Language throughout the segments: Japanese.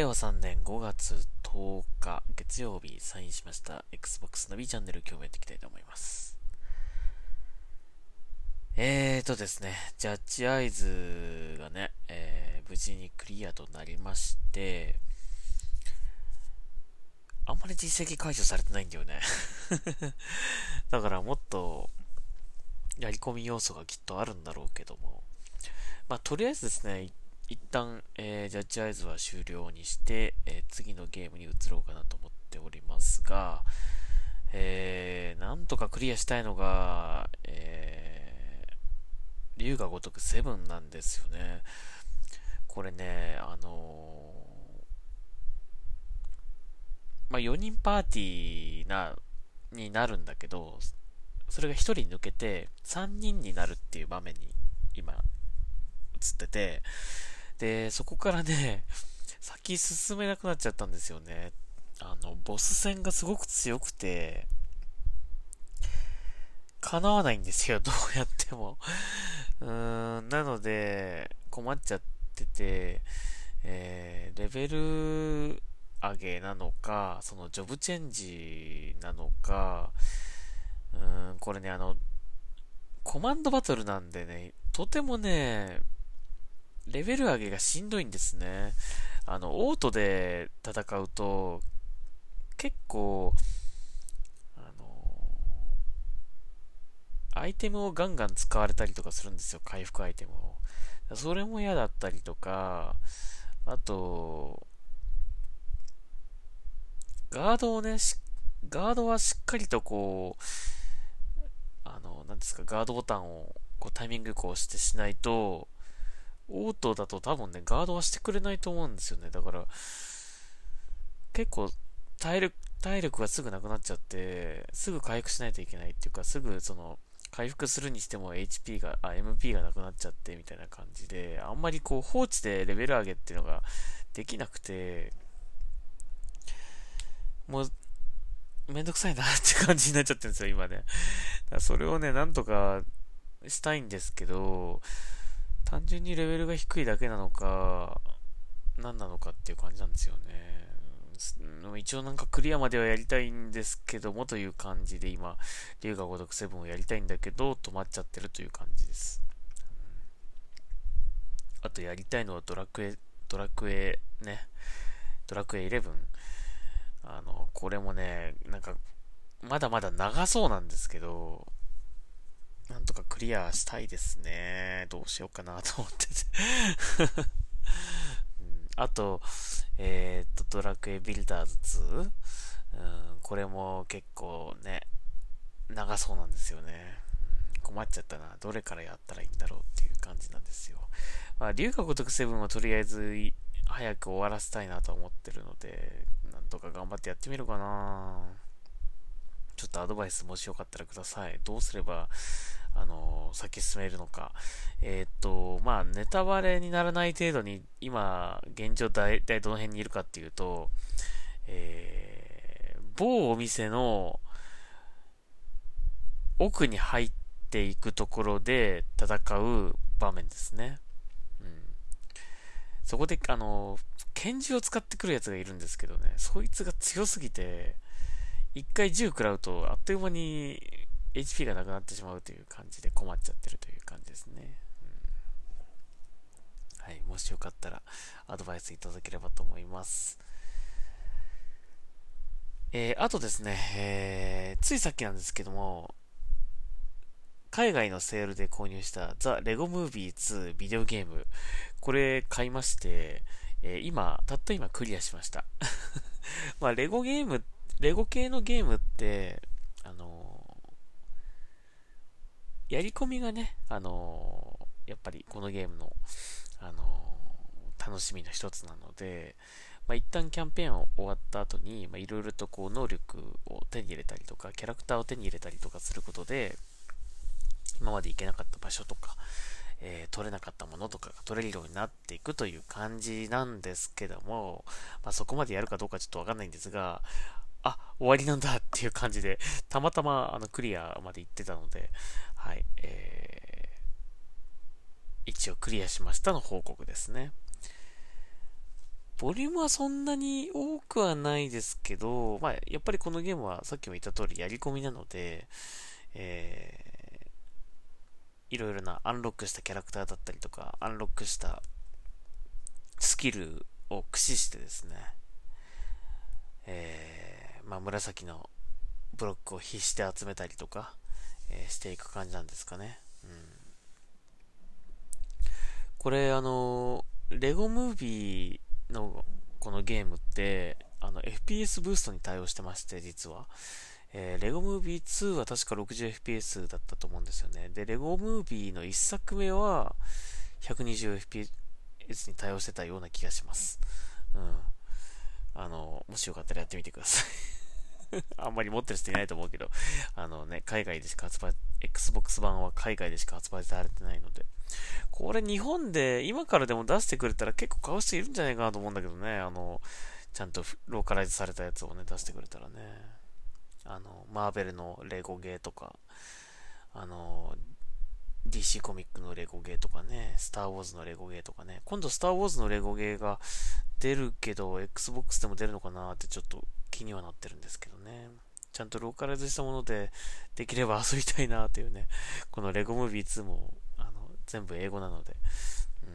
令和3年5月10日月曜日サインしました Xbox の B チャンネル今日もやっていきたいと思います。えーとですね、ジャッジアイズがね、えー、無事にクリアとなりまして、あんまり実績解除されてないんだよね だからもっとやり込み要素がきっとあるんだろうけども、まあ、とりあえずですね、一一旦、えー、ジャッジアイズは終了にして、えー、次のゲームに移ろうかなと思っておりますが、えー、なんとかクリアしたいのが、えー、竜が如くセブンなんですよね。これね、あのー、まあ、4人パーティーな、になるんだけど、それが1人抜けて3人になるっていう場面に今映ってて、で、そこからね、先進めなくなっちゃったんですよね。あの、ボス戦がすごく強くて、叶わないんですよ、どうやっても。うーん、なので、困っちゃってて、えー、レベル上げなのか、そのジョブチェンジなのか、うーん、これね、あの、コマンドバトルなんでね、とてもね、レベル上げがしんどいんですね。あの、オートで戦うと、結構、あのアイテムをガンガン使われたりとかするんですよ、回復アイテムを。それも嫌だったりとか、あと、ガードをね、ガードはしっかりとこう、あの、なんですか、ガードボタンをこうタイミングこうしてしないと、オートだと多分ね、ガードはしてくれないと思うんですよね。だから、結構、体力、体力がすぐなくなっちゃって、すぐ回復しないといけないっていうか、すぐその、回復するにしても HP が、あ、MP がなくなっちゃってみたいな感じで、あんまりこう放置でレベル上げっていうのができなくて、もう、めんどくさいなって感じになっちゃってるんですよ、今ね。それをね、なんとかしたいんですけど、単純にレベルが低いだけなのか、何なのかっていう感じなんですよね。一応なんかクリアまではやりたいんですけどもという感じで今、龍が如く7をやりたいんだけど止まっちゃってるという感じです。あとやりたいのはドラクエ、ドラクエね、ドラクエ11。あの、これもね、なんか、まだまだ長そうなんですけど、なんとかクリアしたいですね。どうしようかなと思っててうん、あと、えっ、と、ドラクエビルダーズ2、うん、これも結構ね、長そうなんですよね、困っちゃったな。どれからやったらいいんだろうっていう感じなんですよ。まあ、龍が如くセブンはとりあえず早く終わらせたいなと思ってるので、なんとか頑張ってやってみるかな。ちょっとアドバイスもしよかったらください。どうすればあの、先進めるのか。えー、っと、まあ、ネタバレにならない程度に、今、現状大体どの辺にいるかっていうと、えー、某お店の奥に入っていくところで戦う場面ですね。うん。そこで、あの拳銃を使ってくるやつがいるんですけどね、そいつが強すぎて、一回銃食らうと、あっという間に HP がなくなってしまうという感じで困っちゃってるという感じですね。うん、はい、もしよかったらアドバイスいただければと思います。えー、あとですね、えー、ついさっきなんですけども、海外のセールで購入したザ・レゴムービー2ビデオゲーム、これ買いまして、えー、今、たった今クリアしました。まあ、レゴゲーム、レゴ系のゲームって、あのやり込みがね、あのー、やっぱりこのゲームの、あのー、楽しみの一つなので、まあ、一旦キャンペーンを終わった後に、まいろいろとこう能力を手に入れたりとか、キャラクターを手に入れたりとかすることで、今まで行けなかった場所とか、えー、取れなかったものとかが取れるようになっていくという感じなんですけども、まあ、そこまでやるかどうかちょっとわかんないんですが、あ、終わりなんだっていう感じで、たまたまあのクリアまで行ってたので、はい、えー、一応クリアしましたの報告ですね。ボリュームはそんなに多くはないですけど、まあ、やっぱりこのゲームはさっきも言った通りやり込みなので、えー、いろいろなアンロックしたキャラクターだったりとか、アンロックしたスキルを駆使してですね、まあ、紫のブロックを必死で集めたりとか、えー、していく感じなんですかね。うん、これ、あのレゴムービーのこのゲームって、あの、FPS ブーストに対応してまして、実は。えー、レゴムービー2は確か 60fps だったと思うんですよね。で、レゴムービーの1作目は 120fps に対応してたような気がします。うん。あの、もしよかったらやってみてください あんまり持ってる人いないと思うけど、あのね、海外でしか発売、Xbox 版は海外でしか発売されてないので、これ日本で今からでも出してくれたら結構買う人いるんじゃないかなと思うんだけどね。あの、ちゃんとローカライズされたやつをね、出してくれたらね。あの、マーベルのレゴゲーとか、あの、DC コミックのレゴゲーとかね、スター・ウォーズのレゴゲーとかね、今度スター・ウォーズのレゴゲーが出るけど、Xbox でも出るのかなってちょっと気にはなってるんですけどね。ちゃんとローカライズしたものでできれば遊びたいなっていうね、このレゴムービー2もあの全部英語なので、うん。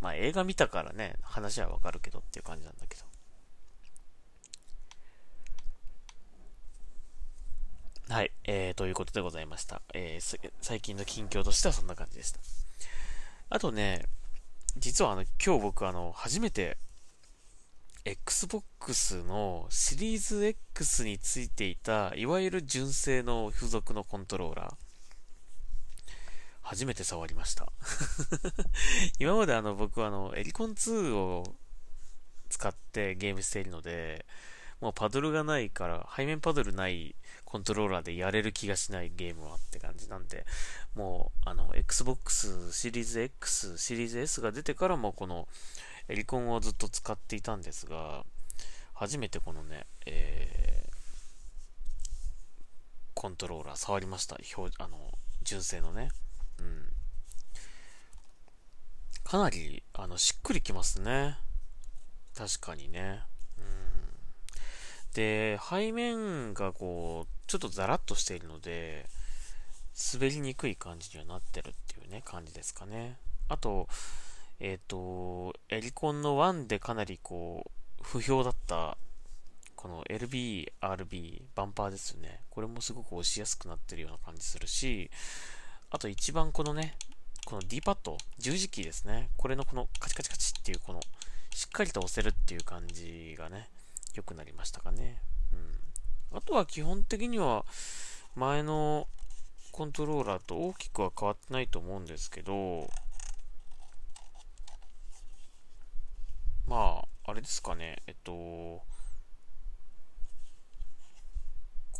まあ映画見たからね、話はわかるけどっていう感じなんだけど。はい、えー、ということでございました。えー、最近の近況としてはそんな感じでした。あとね、実はあの、今日僕あの、初めて、Xbox のシリーズ X についていた、いわゆる純正の付属のコントローラー。初めて触りました 今まであの僕はあのエリコン2を使ってゲームしているので、もうパドルがないから、背面パドルないコントローラーでやれる気がしないゲームはって感じなんで、もうあの Xbox シリーズ X、シリーズ S が出てからもこのエリコンをずっと使っていたんですが、初めてこのね、えー、コントローラー触りました。表あの純正のね。うん。かなり、あの、しっくりきますね。確かにね。で、背面がこう、ちょっとザラッとしているので、滑りにくい感じにはなってるっていうね、感じですかね。あと、えっ、ー、と、エリコンの1でかなりこう、不評だった、この LB、RB、バンパーですよね。これもすごく押しやすくなってるような感じするし、あと一番このね、この D パッド、十字キーですね。これのこのカチカチカチっていうこの、しっかりと押せるっていう感じがね、良くなりましたかね。うん。あとは基本的には、前のコントローラーと大きくは変わってないと思うんですけど、まあ、あれですかね、えっと、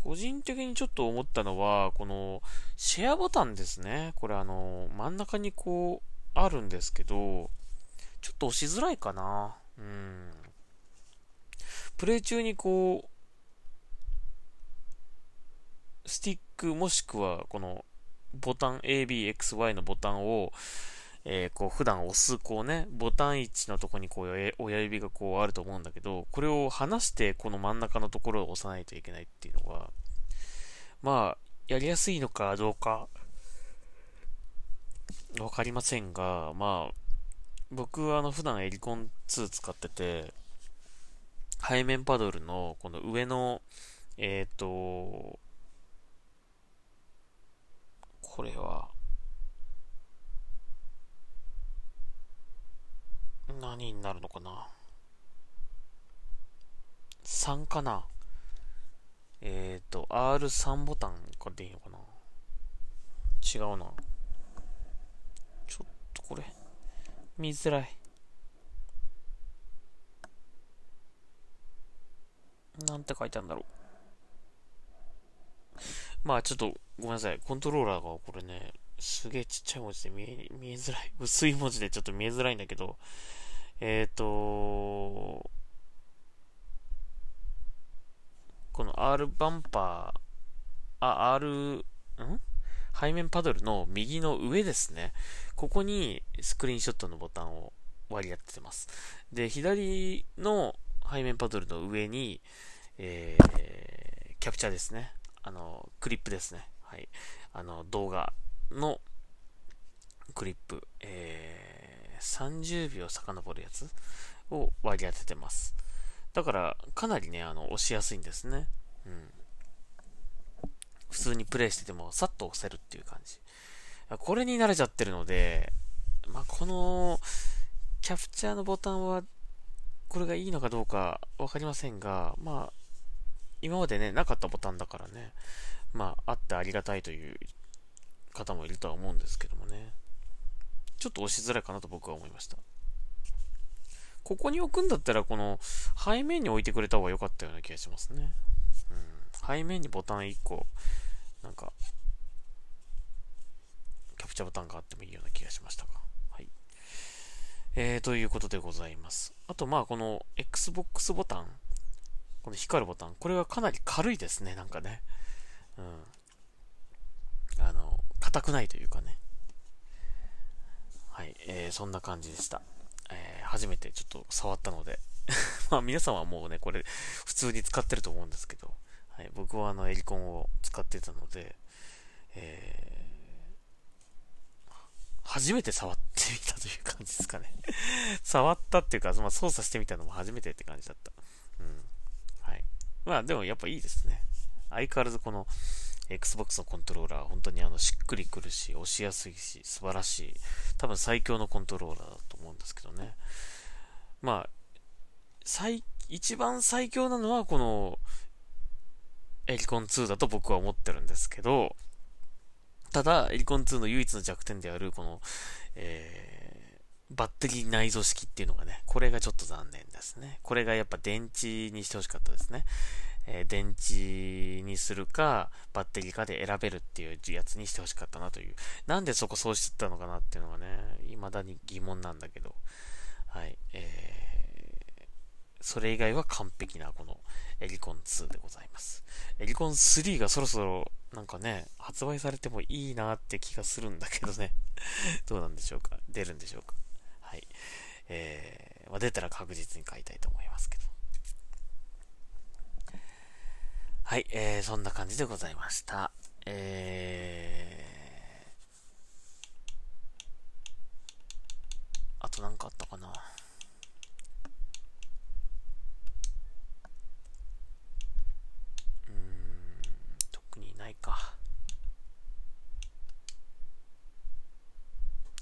個人的にちょっと思ったのは、このシェアボタンですね。これあの、真ん中にこう、あるんですけど、ちょっと押しづらいかな。うん。プレイ中にこう、スティックもしくはこのボタン ABXY のボタンを、えー、こう普段押すこうね、ボタン位置のとこにこう親指がこうあると思うんだけど、これを離してこの真ん中のところを押さないといけないっていうのが、まあ、やりやすいのかどうか、わかりませんが、まあ、僕はあの普段エリコン2使ってて、背面パドルのこの上の、えっ、ー、と、これは、何になるのかな ?3 かな？えっ、ー、と、R3 ボタンかでいいのかな？違うな。ちょっとこれ、見づらい。なんて書いてあるんだろう。まあちょっとごめんなさい。コントローラーがこれね、すげえちっちゃい文字で見え、見えづらい。薄い文字でちょっと見えづらいんだけど、えっ、ー、と、この R バンパー、あ、R、ん？背面パドルの右の上ですね。ここにスクリーンショットのボタンを割り当ててます。で、左の背面パドルの上に、えー、キャプチャーですね。あの、クリップですね。はい。あの、動画のクリップ、えー、30秒遡るやつを割り当ててます。だから、かなりね、あの、押しやすいんですね。うん。普通にプレイしてても、さっと押せるっていう感じ。これに慣れちゃってるので、まあ、この、キャプチャーのボタンは、これがいいのかどうかわかりませんが、まあ、今までね、なかったボタンだからね、まあ、あってありがたいという方もいるとは思うんですけどもね。ちょっと押しづらいかなと僕は思いました。ここに置くんだったら、この背面に置いてくれた方が良かったような気がしますね。うん。背面にボタン1個、なんか、キャプチャーボタンがあってもいいような気がしましたが。はい。えー、ということでございます。あと、まあ、この Xbox ボタン、この光るボタン、これはかなり軽いですね、なんかね。うん。あの、硬くないというかね。はい、えー、そんな感じでした。えー、初めてちょっと触ったので まあ皆さんはもうね、これ普通に使ってると思うんですけど、はい、僕はあのエリコンを使ってたので、えー、初めて触ってみたという感じですかね触ったっていうか、まあ、操作してみたのも初めてって感じだった。まあでもやっぱいいですね。相変わらずこの、Xbox のコントローラー、本当にあの、しっくりくるし、押しやすいし、素晴らしい。多分最強のコントローラーだと思うんですけどね。まあ、最、一番最強なのはこの、エリコン2だと僕は思ってるんですけど、ただ、エリコン2の唯一の弱点である、この、えー、バッテリー内蔵式っていうのがね、これがちょっと残念ですね。これがやっぱ電池にしてほしかったですね。えー、電池にするか、バッテリーかで選べるっていうやつにしてほしかったなという。なんでそこそうしてたのかなっていうのがね、未だに疑問なんだけど。はい。えー、それ以外は完璧なこのエリコン2でございます。エリコン3がそろそろなんかね、発売されてもいいなって気がするんだけどね。どうなんでしょうか？出るんでしょうか？はい。えー、まあ、出たら確実に買いたいと思いますけど。はい、えー、そんな感じでございました。えー、あと何かあったかなうん、特にないか。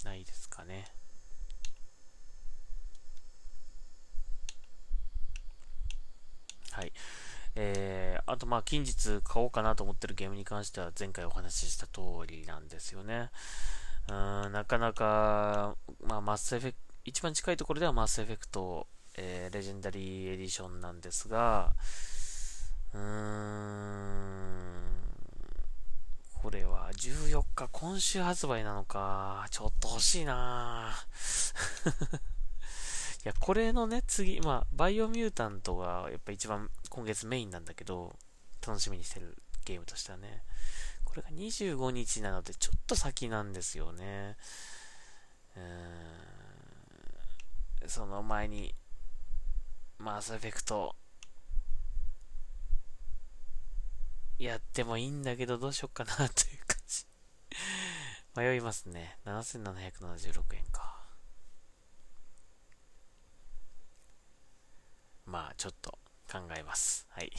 ないですかね。はい。えー、あとまあ近日買おうかなと思ってるゲームに関しては前回お話しした通りなんですよね。うん、なかなか、まあマスエフェク、一番近いところではマスエフェクト、えー、レジェンダリーエディションなんですが、うーん、これは14日、今週発売なのか、ちょっと欲しいな いや、これのね、次、まあ、バイオミュータントがやっぱ一番今月メインなんだけど、楽しみにしてるゲームとしてはね。これが25日なので、ちょっと先なんですよね。うーん。その前に、マースエフェクト、やってもいいんだけど、どうしよっかなという感じ迷いますね。7776円か。まあ、ちょっと考えます。はい。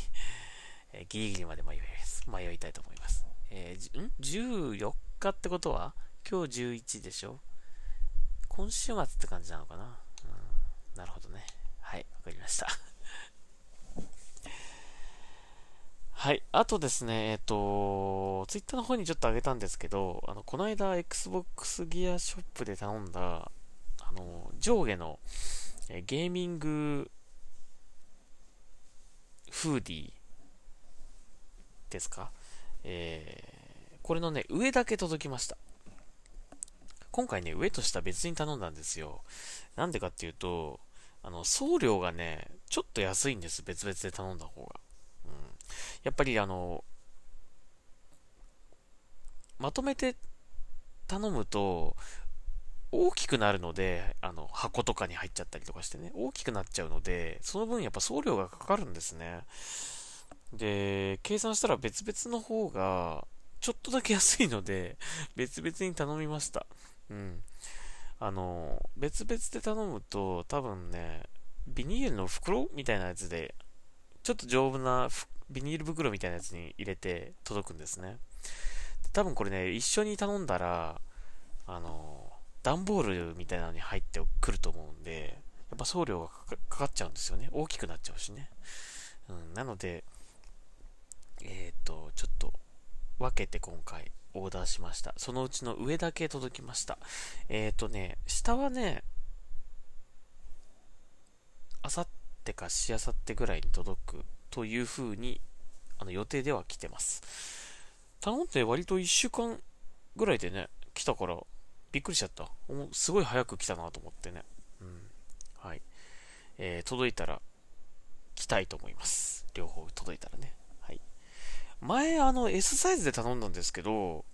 えー、ギリギリまで迷います。迷いたいと思います。えー、ん ?14 日ってことは今日11でしょ？今週末って感じなのかな、うん、なるほどね。はい、わかりました。はい。あとですね、えっ、ー、と、ツイッターの方にちょっとあげたんですけど、あの、この間、Xbox ギアショップで頼んだ、あの、上下の、えゲーミングフーディーですか？えー、これのね、上だけ届きました。今回ね、上と下別に頼んだんですよ。なんでかっていうと、あの、送料がね、ちょっと安いんです。別々で頼んだ方が。うん。やっぱりあの、まとめて頼むと、大きくなるので、あの、箱とかに入っちゃったりとかしてね、大きくなっちゃうので、その分やっぱ送料がかかるんですね。で、計算したら別々の方が、ちょっとだけ安いので、別々に頼みました。うん。あの、別々で頼むと、多分ね、ビニールの袋みたいなやつで、ちょっと丈夫なビニール袋みたいなやつに入れて届くんですね。多分これね、一緒に頼んだら、あの、段ボールみたいなのに入ってくると思うんで、やっぱ送料がかかっちゃうんですよね。大きくなっちゃうしね。うん、なので、えっ、ー、と、ちょっと分けて今回オーダーしました。そのうちの上だけ届きました。えっ、ー、とね、下はね、あさってかしあさってぐらいに届くという風に、あの予定では来てます。頼んで割と1週間ぐらいでね、来たから、びっくりしちゃった。すごい早く来たなと思ってね。うん。はい。えー、届いたら、来たいと思います。両方届いたらね。前、あの、S サイズで頼んだんですけど、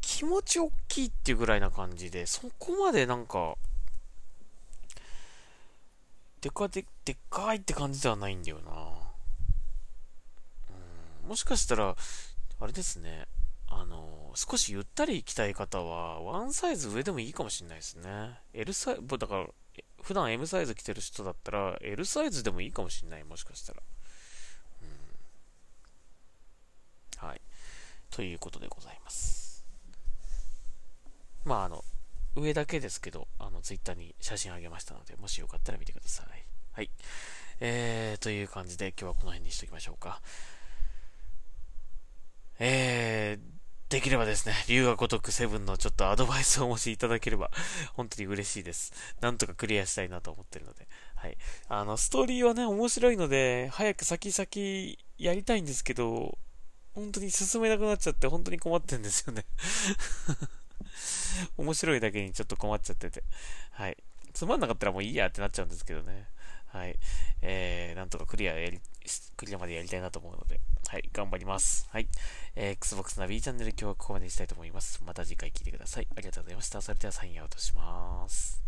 気持ち大きいっていうぐらいな感じで、そこまでなんか、でかで、でっかいって感じではないんだよな。うん、もしかしたら、あれですね。あの、少しゆったり行きたい方は、ワンサイズ上でもいいかもしれないですね。L サイズ、だから、普段 M サイズ着てる人だったら、L サイズでもいいかもしれない、もしかしたら。うん、はい。ということでございます。まあ、あの、上だけですけど、あの、ツイッターに写真あげましたので、もしよかったら見てください。はい。えー、という感じで、今日はこの辺にしときましょうか。えー、できればですね、龍が如くセブンのちょっとアドバイスをもしいただければ、本当に嬉しいです。なんとかクリアしたいなと思ってるので。はい。あの、ストーリーはね、面白いので、早く先々やりたいんですけど、本当に進めなくなっちゃって、本当に困ってんですよね 面白いだけにちょっと困っちゃってて。はい。つまんなかったらもういいやってなっちゃうんですけどね。はい。えー、なんとかクリアやり、クリアまでやりたいなと思うので、はい、頑張ります。はい。えー、Xbox ナビチャンネル今日はここまでにしたいと思います。また次回聞いてください。ありがとうございました。それではサインアウトします。